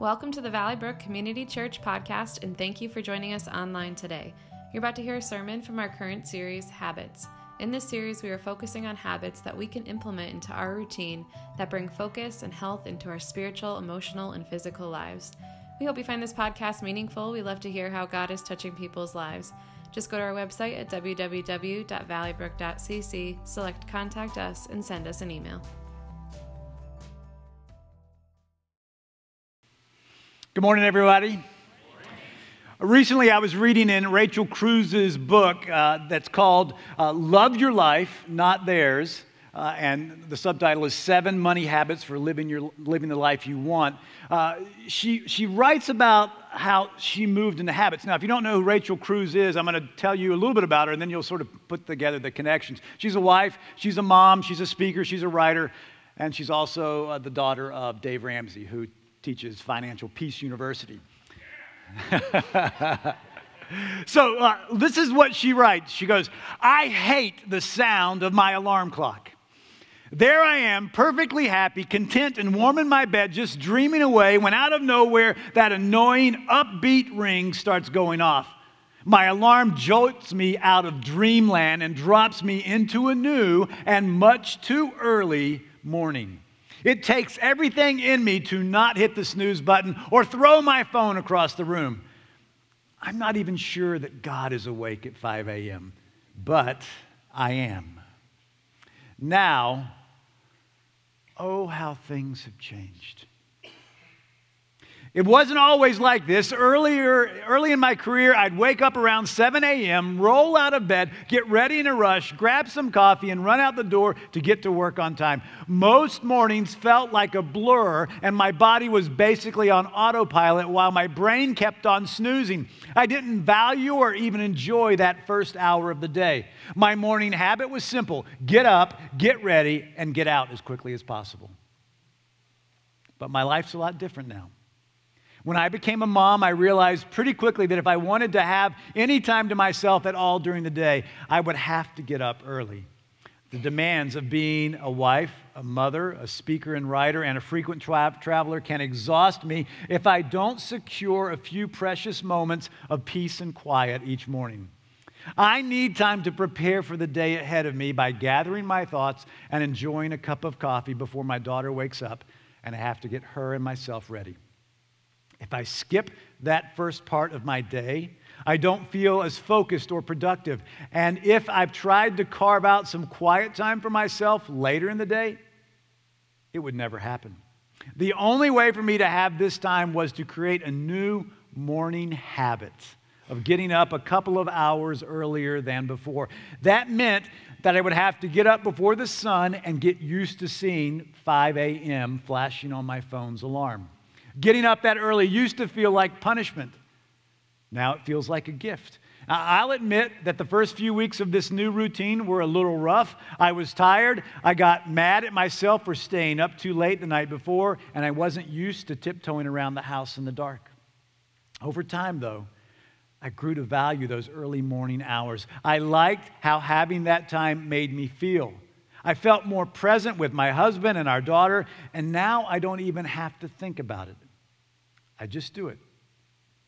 Welcome to the Valley Brook Community Church podcast, and thank you for joining us online today. You're about to hear a sermon from our current series, Habits. In this series, we are focusing on habits that we can implement into our routine that bring focus and health into our spiritual, emotional, and physical lives. We hope you find this podcast meaningful. We love to hear how God is touching people's lives. Just go to our website at www.valleybrook.cc, select Contact Us, and send us an email. Good morning, everybody. Recently, I was reading in Rachel Cruze's book uh, that's called uh, Love Your Life, Not Theirs. Uh, and the subtitle is Seven Money Habits for Living, your, living the Life You Want. Uh, she, she writes about how she moved into habits. Now, if you don't know who Rachel Cruze is, I'm going to tell you a little bit about her, and then you'll sort of put together the connections. She's a wife, she's a mom, she's a speaker, she's a writer, and she's also uh, the daughter of Dave Ramsey, who teaches Financial Peace University. so, uh, this is what she writes. She goes, I hate the sound of my alarm clock. There I am, perfectly happy, content, and warm in my bed, just dreaming away when out of nowhere that annoying upbeat ring starts going off. My alarm jolts me out of dreamland and drops me into a new and much too early morning. It takes everything in me to not hit the snooze button or throw my phone across the room. I'm not even sure that God is awake at 5 a.m., but I am. Now, oh, how things have changed. It wasn't always like this. Earlier, early in my career, I'd wake up around 7 a.m., roll out of bed, get ready in a rush, grab some coffee, and run out the door to get to work on time. Most mornings felt like a blur, and my body was basically on autopilot while my brain kept on snoozing. I didn't value or even enjoy that first hour of the day. My morning habit was simple get up, get ready, and get out as quickly as possible. But my life's a lot different now. When I became a mom, I realized pretty quickly that if I wanted to have any time to myself at all during the day, I would have to get up early. The demands of being a wife, a mother, a speaker and writer, and a frequent tra- traveler can exhaust me if I don't secure a few precious moments of peace and quiet each morning. I need time to prepare for the day ahead of me by gathering my thoughts and enjoying a cup of coffee before my daughter wakes up and I have to get her and myself ready. If I skip that first part of my day, I don't feel as focused or productive. And if I've tried to carve out some quiet time for myself later in the day, it would never happen. The only way for me to have this time was to create a new morning habit of getting up a couple of hours earlier than before. That meant that I would have to get up before the sun and get used to seeing 5 a.m. flashing on my phone's alarm. Getting up that early used to feel like punishment. Now it feels like a gift. I'll admit that the first few weeks of this new routine were a little rough. I was tired. I got mad at myself for staying up too late the night before, and I wasn't used to tiptoeing around the house in the dark. Over time, though, I grew to value those early morning hours. I liked how having that time made me feel. I felt more present with my husband and our daughter, and now I don't even have to think about it. I just do it.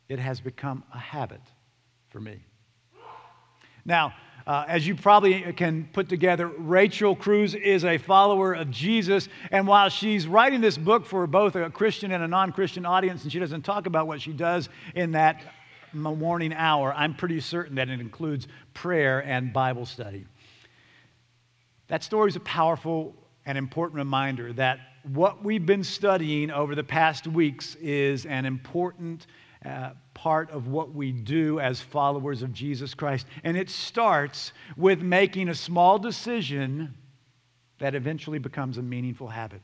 It has become a habit for me. Now, uh, as you probably can put together, Rachel Cruze is a follower of Jesus. And while she's writing this book for both a Christian and a non Christian audience, and she doesn't talk about what she does in that morning hour, I'm pretty certain that it includes prayer and Bible study. That story is a powerful and important reminder that what we've been studying over the past weeks is an important uh, part of what we do as followers of Jesus Christ. And it starts with making a small decision that eventually becomes a meaningful habit.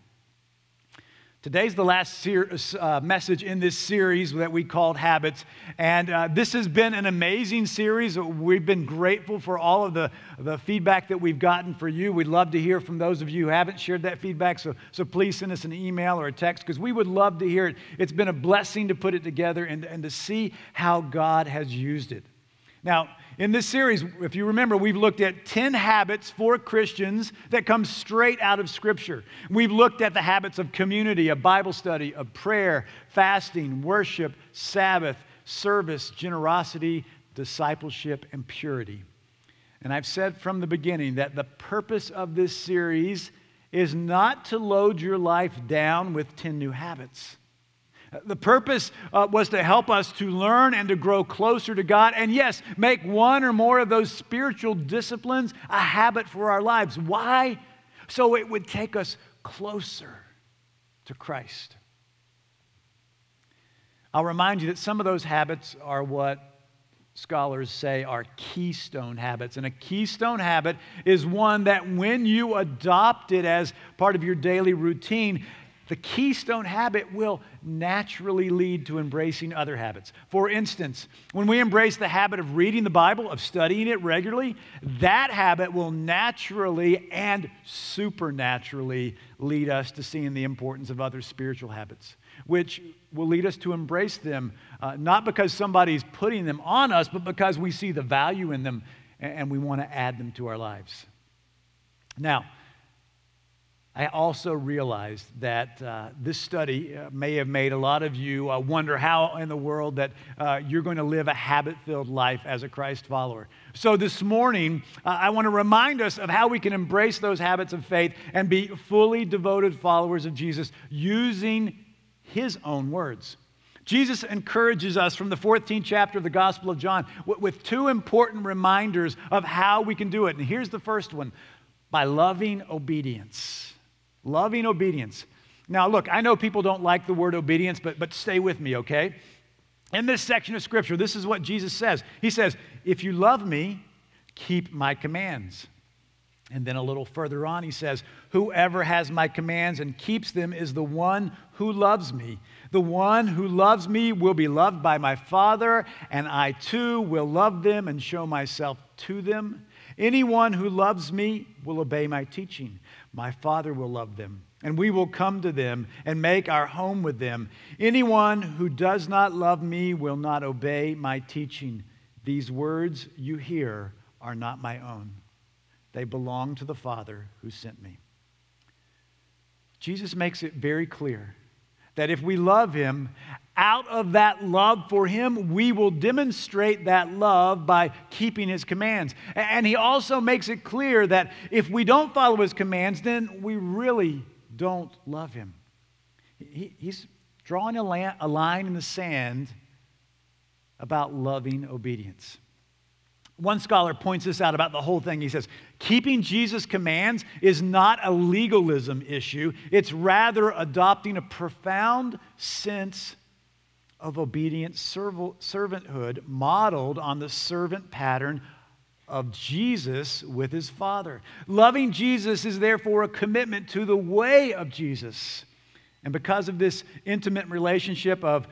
Today's the last ser- uh, message in this series that we called Habits. And uh, this has been an amazing series. We've been grateful for all of the, the feedback that we've gotten for you. We'd love to hear from those of you who haven't shared that feedback. So, so please send us an email or a text because we would love to hear it. It's been a blessing to put it together and, and to see how God has used it. Now, in this series, if you remember, we've looked at 10 habits for Christians that come straight out of Scripture. We've looked at the habits of community, of Bible study, of prayer, fasting, worship, Sabbath, service, generosity, discipleship, and purity. And I've said from the beginning that the purpose of this series is not to load your life down with 10 new habits. The purpose uh, was to help us to learn and to grow closer to God, and yes, make one or more of those spiritual disciplines a habit for our lives. Why? So it would take us closer to Christ. I'll remind you that some of those habits are what scholars say are keystone habits. And a keystone habit is one that when you adopt it as part of your daily routine, the keystone habit will naturally lead to embracing other habits. For instance, when we embrace the habit of reading the Bible, of studying it regularly, that habit will naturally and supernaturally lead us to seeing the importance of other spiritual habits, which will lead us to embrace them, uh, not because somebody's putting them on us, but because we see the value in them and we want to add them to our lives. Now, I also realized that uh, this study uh, may have made a lot of you uh, wonder how in the world that uh, you're going to live a habit filled life as a Christ follower. So this morning, uh, I want to remind us of how we can embrace those habits of faith and be fully devoted followers of Jesus using his own words. Jesus encourages us from the 14th chapter of the Gospel of John with two important reminders of how we can do it. And here's the first one by loving obedience. Loving obedience. Now, look, I know people don't like the word obedience, but, but stay with me, okay? In this section of scripture, this is what Jesus says. He says, If you love me, keep my commands. And then a little further on, he says, Whoever has my commands and keeps them is the one who loves me. The one who loves me will be loved by my Father, and I too will love them and show myself to them. Anyone who loves me will obey my teaching. My Father will love them, and we will come to them and make our home with them. Anyone who does not love me will not obey my teaching. These words you hear are not my own, they belong to the Father who sent me. Jesus makes it very clear that if we love him, out of that love for him, we will demonstrate that love by keeping his commands. And he also makes it clear that if we don't follow his commands, then we really don't love him. he's drawing a, line in the sand about loving obedience. One scholar points this out about the whole thing. He says, Keeping Jesus' commands is not a legalism issue, it's rather adopting a profound sense of obedient servanthood modeled on the servant pattern of Jesus with his Father. Loving Jesus is therefore a commitment to the way of Jesus. And because of this intimate relationship of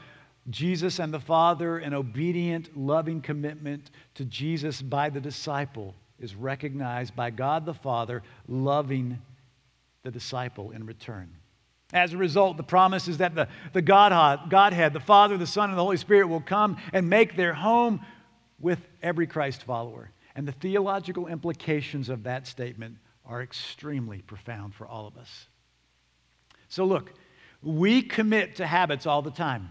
Jesus and the Father, an obedient, loving commitment to Jesus by the disciple is recognized by God the Father, loving the disciple in return. As a result, the promise is that the, the Godhead, Godhead, the Father, the Son, and the Holy Spirit will come and make their home with every Christ follower. And the theological implications of that statement are extremely profound for all of us. So, look, we commit to habits all the time.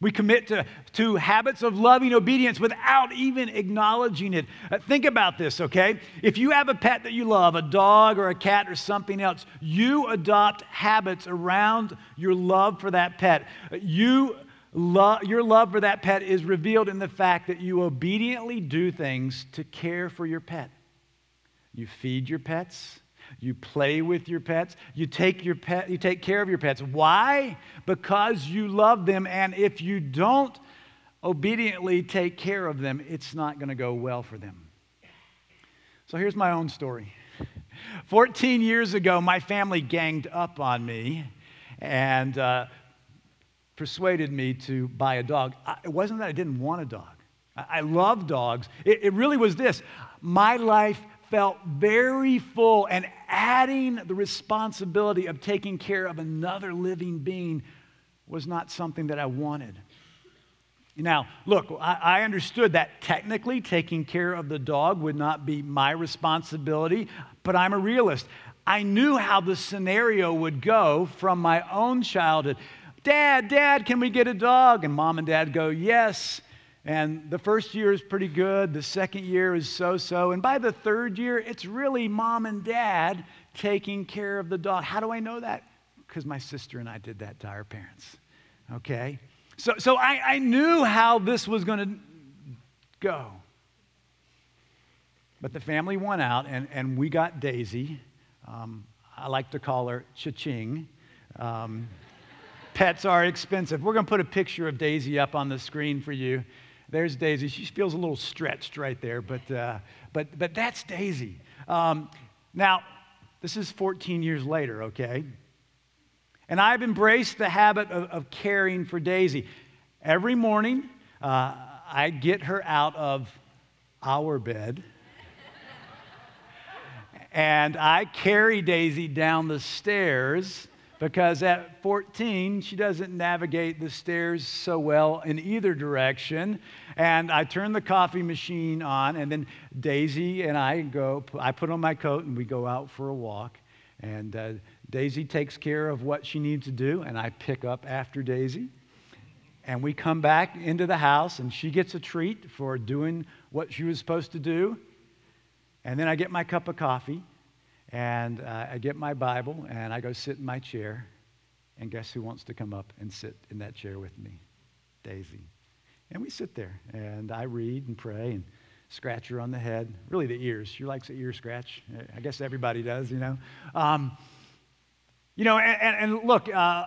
We commit to, to habits of loving obedience without even acknowledging it. Uh, think about this, okay? If you have a pet that you love, a dog or a cat or something else, you adopt habits around your love for that pet. You lo- your love for that pet is revealed in the fact that you obediently do things to care for your pet. You feed your pets, you play with your pets. You take, your pet, you take care of your pets. Why? Because you love them. And if you don't obediently take care of them, it's not going to go well for them. So here's my own story. 14 years ago, my family ganged up on me and uh, persuaded me to buy a dog. I, it wasn't that I didn't want a dog, I, I love dogs. It, it really was this my life felt very full, and adding the responsibility of taking care of another living being was not something that I wanted. Now, look, I, understood that technically taking care of the dog would not be my responsibility, but I'm a realist. I knew how the scenario would go from my own childhood. Dad, Dad, can we get a dog? And mom and dad go, Yes. And the first year is pretty good. The second year is so so. And by the third year, it's really mom and dad taking care of the dog. How do I know that? Because my sister and I did that to our parents. Okay? So, so I, I knew how this was going to go. But the family went out, and, and we got Daisy. Um, I like to call her Cha-Ching. Um, pets are expensive. We're going to put a picture of Daisy up on the screen for you. There's Daisy. She feels a little stretched right there, but, uh, but, but that's Daisy. Um, now, this is 14 years later, okay? And I've embraced the habit of, of caring for Daisy. Every morning, uh, I get her out of our bed. and I carry Daisy down the stairs because at 14, she doesn't navigate the stairs so well in either direction. And I turn the coffee machine on, and then Daisy and I go, I put on my coat, and we go out for a walk. And uh, Daisy takes care of what she needs to do, and I pick up after Daisy. And we come back into the house, and she gets a treat for doing what she was supposed to do. And then I get my cup of coffee, and uh, I get my Bible, and I go sit in my chair. And guess who wants to come up and sit in that chair with me? Daisy. And we sit there, and I read and pray and scratch her on the head. Really, the ears. She likes the ear scratch. I guess everybody does, you know. Um, you know, and, and look, uh,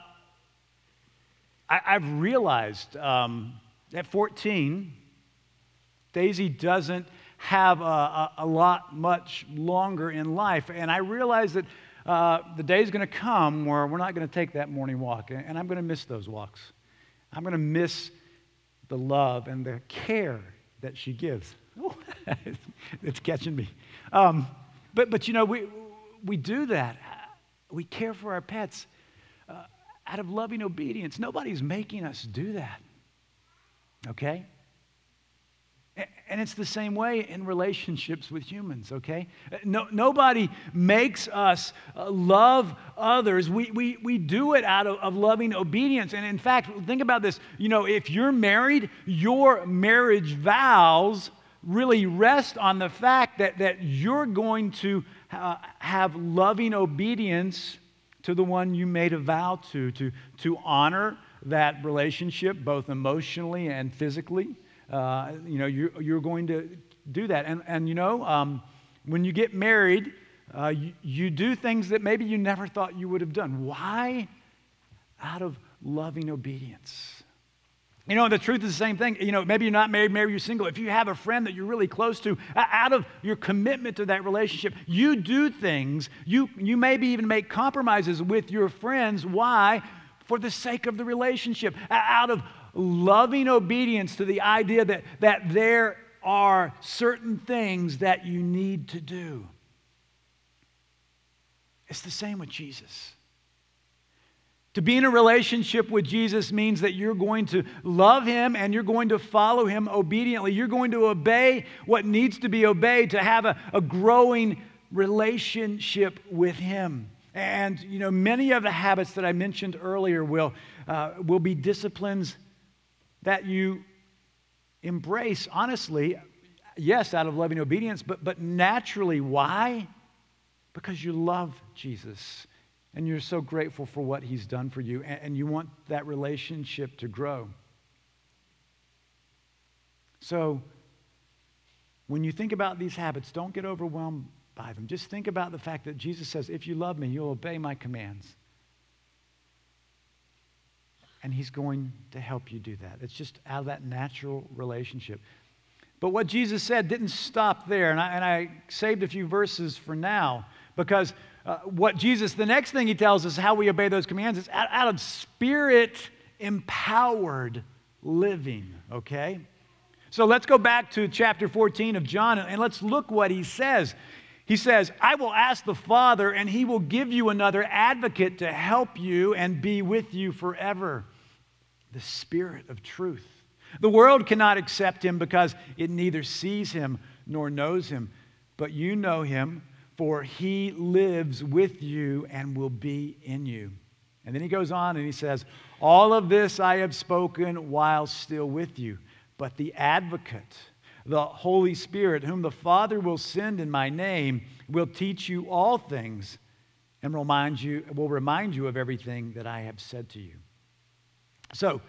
I, have realized um, at 14, Daisy doesn't have a, a, a, lot much longer in life. And I realize that uh, the day is going to come where we're not going to take that morning walk. And I'm going to miss those walks. I'm going to miss the love and the care that she gives. Oh, it's catching me. Um, but, but you know, we, we do that we care for our pets uh, out of loving obedience. Nobody's making us do that. Okay? It's the same way in relationships with humans, okay? No, nobody makes us uh, love others. We, we, we do it out of, of loving obedience. And in fact, think about this. You know, if you're married, your marriage vows really rest on the fact that, that you're going to uh, have loving obedience to the one you made a vow to, to, to honor that relationship both emotionally and physically. Uh, you know, you're, you're going to do that. And, and you know, um, when you get married, uh, you, you do things that maybe you never thought you would have done. Why? Out of loving obedience. You know, the truth is the same thing. You know, maybe you're not married, maybe you're single. If you have a friend that you're really close to, out of your commitment to that relationship, you do things. You, you maybe even make compromises with your friends. Why? For the sake of the relationship. Out of loving obedience to the idea that, that there are certain things that you need to do. It's the same with Jesus. To be in a relationship with Jesus means that you're going to love him and you're going to follow him obediently. You're going to obey what needs to be obeyed to have a, a growing relationship with him. And, you know, many of the habits that I mentioned earlier will, uh, will be disciplines that you embrace, honestly, yes, out of loving obedience, but, but naturally. Why? Because you love Jesus and you're so grateful for what he's done for you, and, and you want that relationship to grow. So, when you think about these habits, don't get overwhelmed by them. Just think about the fact that Jesus says, If you love me, you'll obey my commands. And he's going to help you do that. It's just out of that natural relationship. But what Jesus said didn't stop there. And I, and I saved a few verses for now because uh, what Jesus, the next thing he tells us how we obey those commands is out, out of spirit empowered living, okay? So let's go back to chapter 14 of John and let's look what he says. He says, I will ask the Father, and he will give you another advocate to help you and be with you forever the Spirit of truth. The world cannot accept him because it neither sees him nor knows him. But you know him, for he lives with you and will be in you. And then he goes on and he says, All of this I have spoken while still with you. But the advocate, the Holy Spirit, whom the Father will send in my name, will teach you all things and remind you, will remind you of everything that I have said to you. So,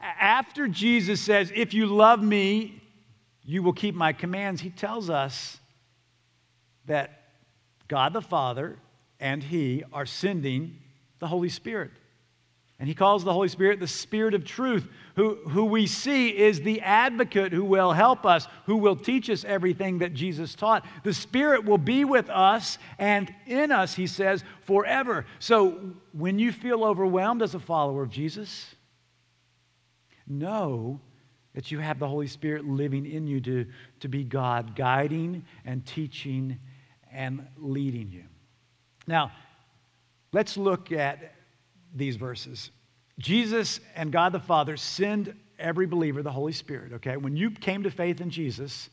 after Jesus says, If you love me, you will keep my commands, he tells us that God the Father and he are sending the Holy Spirit. And he calls the Holy Spirit the Spirit of truth, who, who we see is the advocate who will help us, who will teach us everything that Jesus taught. The Spirit will be with us and in us, he says, forever. So when you feel overwhelmed as a follower of Jesus, know that you have the Holy Spirit living in you to, to be God, guiding and teaching and leading you. Now, let's look at these verses. Jesus and God the Father send every believer the Holy Spirit, okay? When you came to faith in Jesus,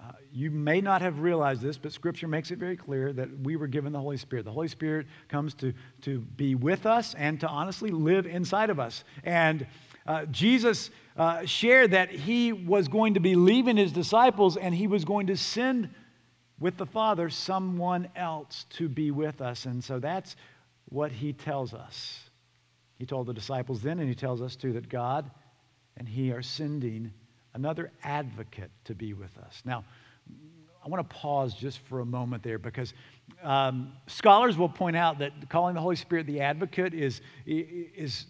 uh, you may not have realized this, but Scripture makes it very clear that we were given the Holy Spirit. The Holy Spirit comes to, to be with us and to honestly live inside of us. And uh, Jesus uh, shared that he was going to be leaving his disciples and he was going to send with the Father someone else to be with us. And so that's what he tells us. He told the disciples then, and he tells us too, that God and he are sending another advocate to be with us. Now, I want to pause just for a moment there because um, scholars will point out that calling the Holy Spirit the advocate is, is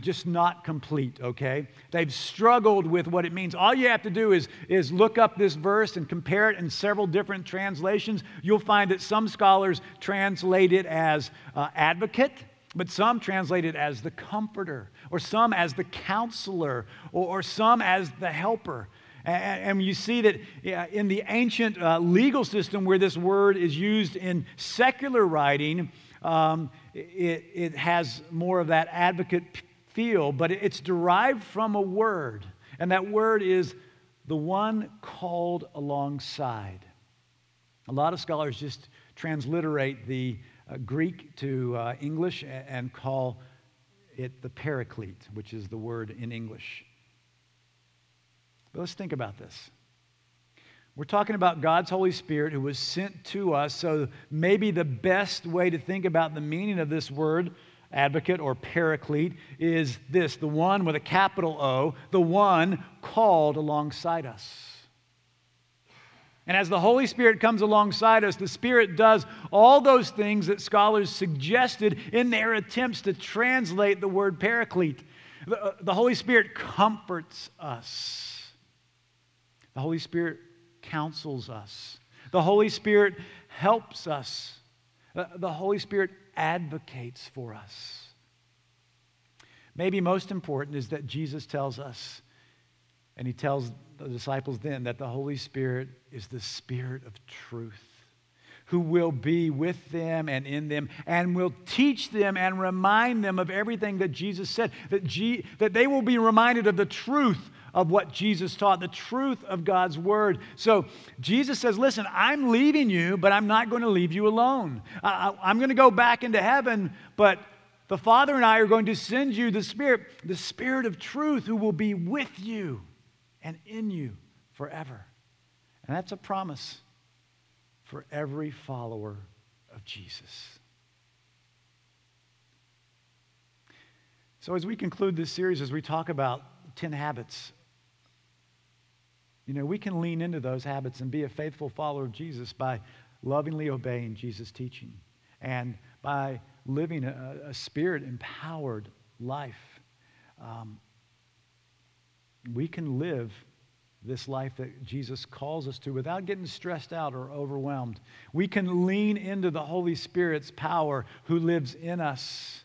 just not complete, okay? They've struggled with what it means. All you have to do is, is look up this verse and compare it in several different translations. You'll find that some scholars translate it as uh, advocate, but some translate it as the comforter, or some as the counselor, or, or some as the helper. And, you see that in the ancient uh, legal system where this word is used in secular writing, um, it, it has more of that advocate feel, but it's derived from a word, and that word is the one called alongside. A lot of scholars just transliterate the uh, Greek to uh, English and, call it the paraclete, which is the word in English. But let's think about this. We're talking about God's Holy Spirit who was sent to us. So maybe the best way to think about the meaning of this word advocate or paraclete is this the one with a capital O, the one called alongside us. And as the Holy Spirit comes alongside us, the Spirit does all those things that scholars suggested in their attempts to translate the word paraclete. The, uh, the Holy Spirit comforts us, the Holy Spirit counsels us, the Holy Spirit helps us, the Holy Spirit advocates for us. Maybe most important is that Jesus tells us, and he tells the disciples then, that the Holy Spirit is the Spirit of truth who will be with them and in them and will teach them and remind them of everything that Jesus said, that, G- that they will be reminded of the truth of what Jesus taught, the truth of God's word. So Jesus says, Listen, I'm leaving you, but I'm not going to leave you alone. I, I'm going to go back into heaven, but the Father and I are going to send you the Spirit, the Spirit of truth, who will be with you and in you forever. And that's a promise for every follower of Jesus. So, as we conclude this series, as we talk about 10 habits, you know, we can lean into those habits and be a faithful follower of Jesus by lovingly obeying Jesus' teaching and by living a, a spirit empowered life. Um, we can live this life that Jesus calls us to without getting stressed out or overwhelmed. We can lean into the Holy Spirit's power who lives in us.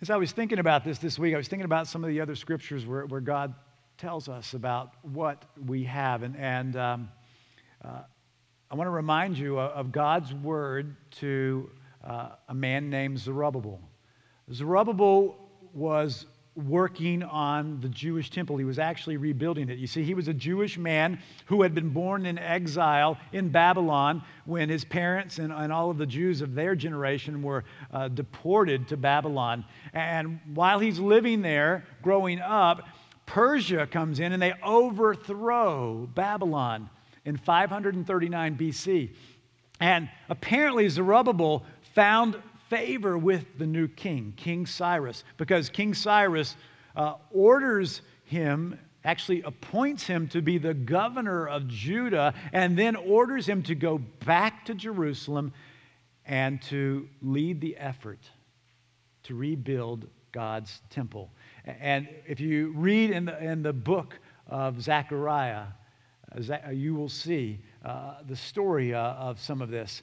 As I was thinking about this this week, I was thinking about some of the other scriptures where, where God tells us about what we have. And, and um, uh, I want to remind you of God's word to uh, a man named Zerubbabel. Zerubbabel was working on the Jewish temple. He was actually rebuilding it. You see, he was a Jewish man who had been born in exile in Babylon when his parents and, and all of the Jews of their generation were uh, deported to Babylon. And while he's living there, growing up, Persia comes in and they overthrow Babylon in 539 BC. And apparently, Zerubbabel found favor with the new king, King Cyrus, because King Cyrus uh, orders him, actually appoints him to be the governor of Judah, and then orders him to go back to Jerusalem and to lead the effort to rebuild God's temple. And if you read in the, in the book of Zechariah, uh, you will see uh, the story uh, of some of this.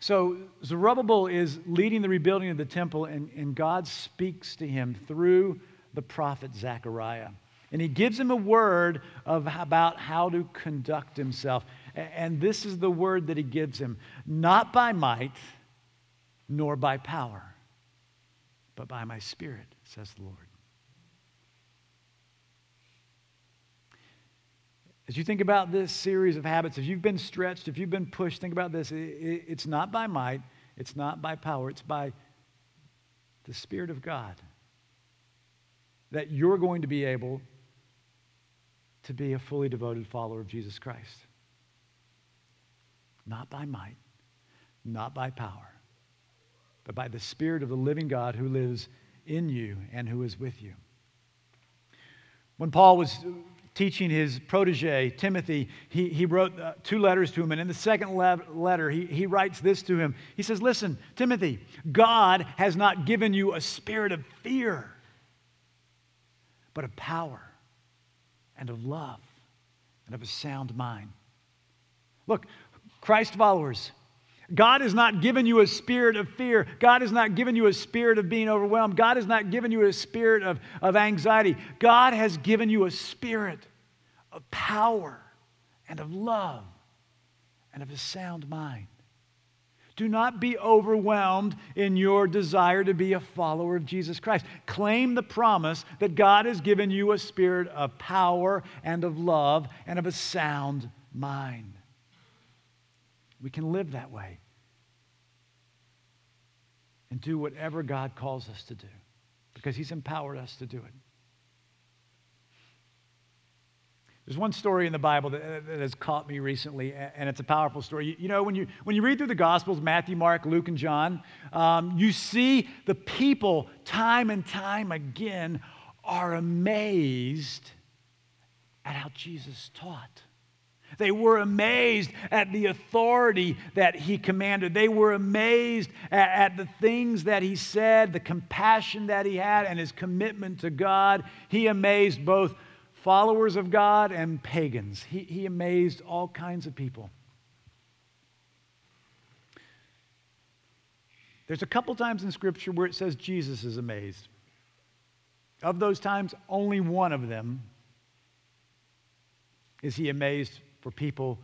So Zerubbabel is leading the rebuilding of the temple, and, and God speaks to him through the prophet Zechariah. And he gives him a word of about how to conduct himself. And this is the word that he gives him not by might, nor by power, but by my spirit, says the Lord. As you think about this series of habits, if you've been stretched, if you've been pushed, think about this. It's not by might, it's not by power, it's by the Spirit of God that you're going to be able to be a fully devoted follower of Jesus Christ. Not by might, not by power, but by the Spirit of the living God who lives in you and who is with you. When Paul was teaching his protege, Timothy, he, he wrote uh, two letters to him. And in the second le- letter, he, he writes this to him. He says, Listen, Timothy, God has not given you a spirit of fear, but of power and of love and of a sound mind. Look, Christ followers, God has not given you a spirit of fear. God has not given you a spirit of being overwhelmed. God has not given you a spirit of, of anxiety. God has given you a spirit of power and of love and of a sound mind. Do not be overwhelmed in your desire to be a follower of Jesus Christ. Claim the promise that God has given you a spirit of power and of love and of a sound mind. We can live that way and do whatever God calls us to do because He's empowered us to do it. There's one story in the Bible that, that, has caught me recently, and it's a powerful story. You, you, know, when you, when you read through the Gospels Matthew, Mark, Luke, and John um, you see the people time and time again are amazed at how Jesus taught. They were amazed at the authority that he commanded. They were amazed at, at, the things that he said, the compassion that he had, and his commitment to God. He amazed both followers of God and pagans. He, he amazed all kinds of people. There's a couple times in Scripture where it says Jesus is amazed. Of those times, only one of them is he amazed for people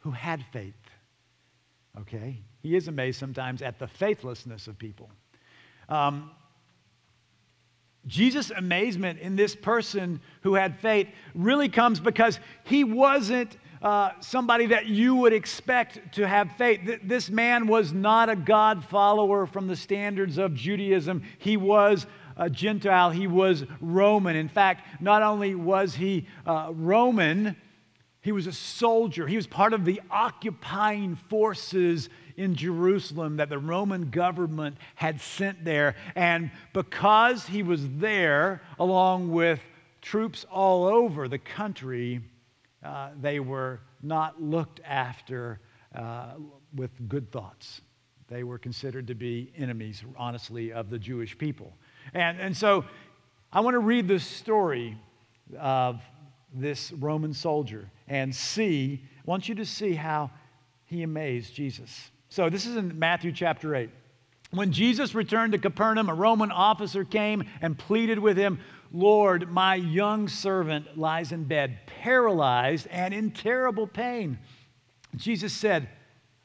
who had faith. Okay? He is amazed sometimes at the faithlessness of people. Um, Jesus' amazement in this person who had faith really comes because he wasn't uh, somebody that you would expect to have faith. This man was not a God follower from the standards of Judaism. He was a Gentile, he was Roman. In fact, not only was he uh, Roman, he was a soldier. He was part of the occupying forces in Jerusalem that the Roman government had sent there. And because he was there, along with troops all over the country, uh, they were not looked after uh, with good thoughts. They were considered to be enemies, honestly, of the Jewish people. And, and so I want to read this story of this Roman soldier and see, I want you to see how he amazed Jesus. So this is in Matthew chapter 8. When Jesus returned to Capernaum, a Roman officer came and pleaded with him, Lord, my young servant lies in bed, paralyzed and in terrible pain. Jesus said,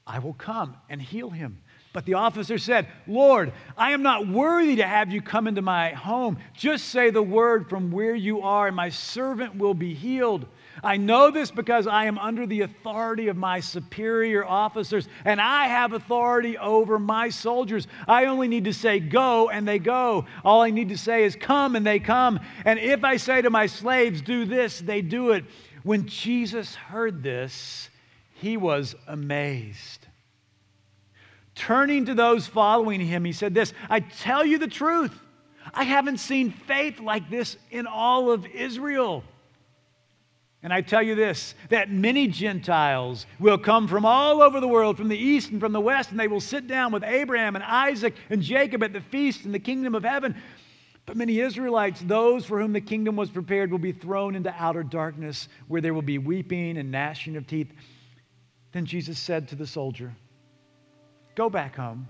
I will come and heal him. But the officer said, Lord, I am not worthy to have you come into my home. Just say the word from where you are, and my servant will be healed. I know this because I am under the authority of my superior officers, and I have authority over my soldiers. I only need to say, Go, and they go. All I need to say is, Come, and they come. And if I say to my slaves, Do this, they do it. When Jesus heard this, he was amazed. Turning to those following him, he said, This, I tell you the truth. I haven't seen faith like this in all of Israel. And I tell you this that many Gentiles will come from all over the world, from the east and from the west, and they will sit down with Abraham and Isaac and Jacob at the feast in the kingdom of heaven. But many Israelites, those for whom the kingdom was prepared, will be thrown into outer darkness where there will be weeping and gnashing of teeth. Then Jesus said to the soldier, Go back home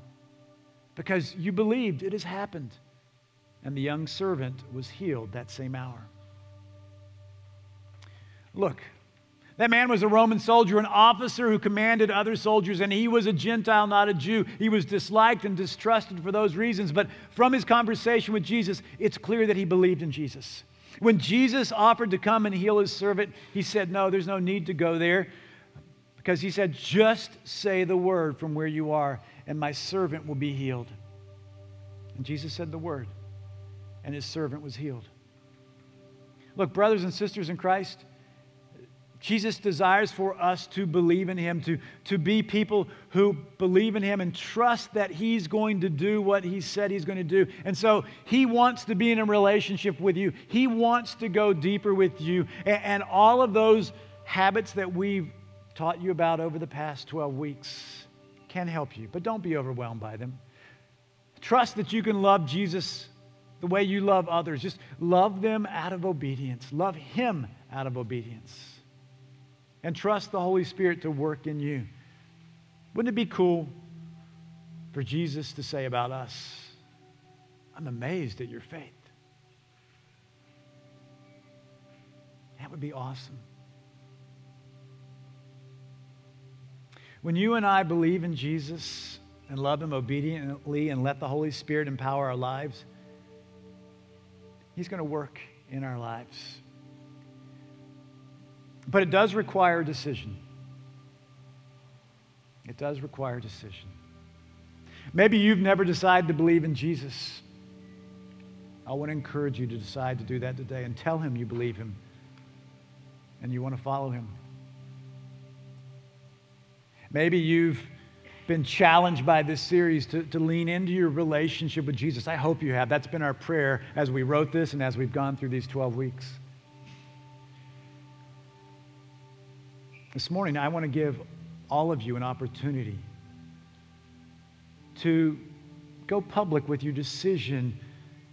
because you believed it has happened. And the young servant was healed that same hour. Look, that man was a Roman soldier, an officer who commanded other soldiers, and he was a Gentile, not a Jew. He was disliked and distrusted for those reasons. But from his conversation with Jesus, it's clear that he believed in Jesus. When Jesus offered to come and heal his servant, he said, No, there's no need to go there. Because he said, Just say the word from where you are, and my servant will be healed. And Jesus said the word, and his servant was healed. Look, brothers and sisters in Christ, Jesus desires for us to believe in him, to, to be people who believe in him and trust that he's going to do what he said he's going to do. And so he wants to be in a relationship with you, he wants to go deeper with you. And, and all of those habits that we've taught you about over the past 12 weeks can help you, but don't be overwhelmed by them. Trust that you can love Jesus the way you love others. Just love them out of obedience, love him out of obedience and trust the Holy Spirit to work in you. Wouldn't it be cool for Jesus to say about us, I'm amazed at your faith? That would be awesome. When you and I believe in Jesus and love Him obediently and let the Holy Spirit empower our lives, He's going to work in our lives. But it does require decision. It does require decision. Maybe you've never decided to believe in Jesus. I want to encourage you to decide to do that today and tell him you believe him and you want to follow him. Maybe you've been challenged by this series to, to lean into your relationship with Jesus. I hope you have. That's been our prayer as we wrote this and as we've gone through these 12 weeks. This morning, I want to give all of you an opportunity to go public with your decision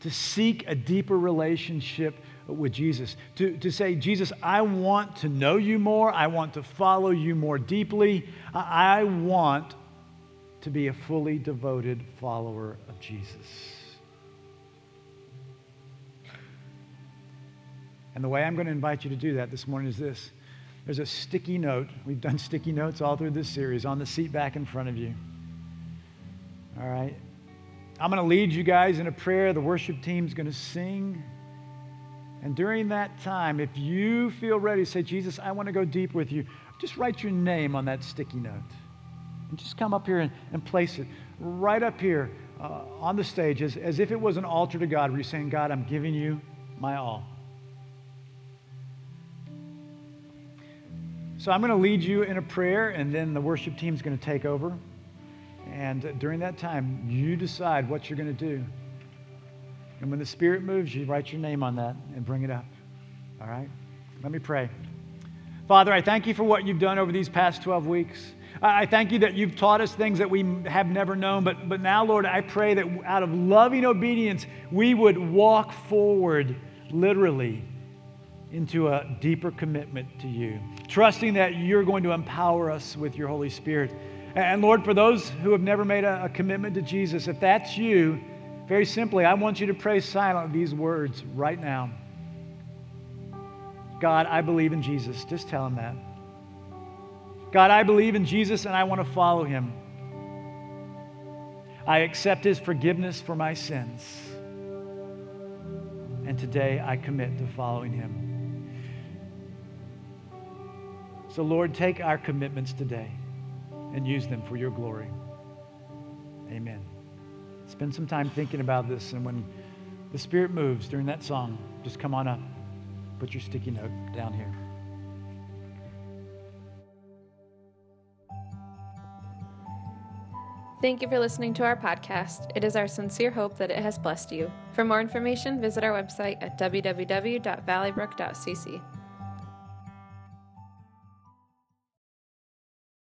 to seek a deeper relationship with Jesus. To, to say, Jesus, I want to know you more. I want to follow you more deeply. I, I want to be a fully devoted follower of Jesus. And the way I'm going to invite you to do that this morning is this there's a sticky note. We've done sticky notes all through this series on the seat back in front of you. All right. I'm going to lead you guys in a prayer. The worship team's going to sing. And during that time, if you feel ready, say, Jesus, I want to go deep with you, just write your name on that sticky note. And just come up here and, and place it right up here uh, on the stage as, as if it was an altar to God where you're saying, God, I'm giving you my all. So I'm going to lead you in a prayer, and then the worship team is going to take over. And during that time, you decide what you're going to do. And when the Spirit moves, you write your name on that and bring it up. All right? Let me pray. Father, I thank you for what you've done over these past 12 weeks. I thank you that you've taught us things that we have never known. But, but now, Lord, I pray that out of loving obedience, we would walk forward literally into a deeper commitment to you, trusting that you're going to empower us with your Holy Spirit. And Lord, for those who have never made a, a commitment to Jesus, if that's you, very simply, I want you to pray silently these words right now. God, I believe in Jesus. Just tell him that. God, I believe in Jesus and I want to follow him. I accept his forgiveness for my sins. And today I commit to following him. So, Lord, take our commitments today and use them for your glory. Amen. Spend some time thinking about this, and when the Spirit moves during that song, just come on up. Put your sticky note down here. Thank you for listening to our podcast. It is our sincere hope that it has blessed you. For more information, visit our website at www.valleybrook.cc.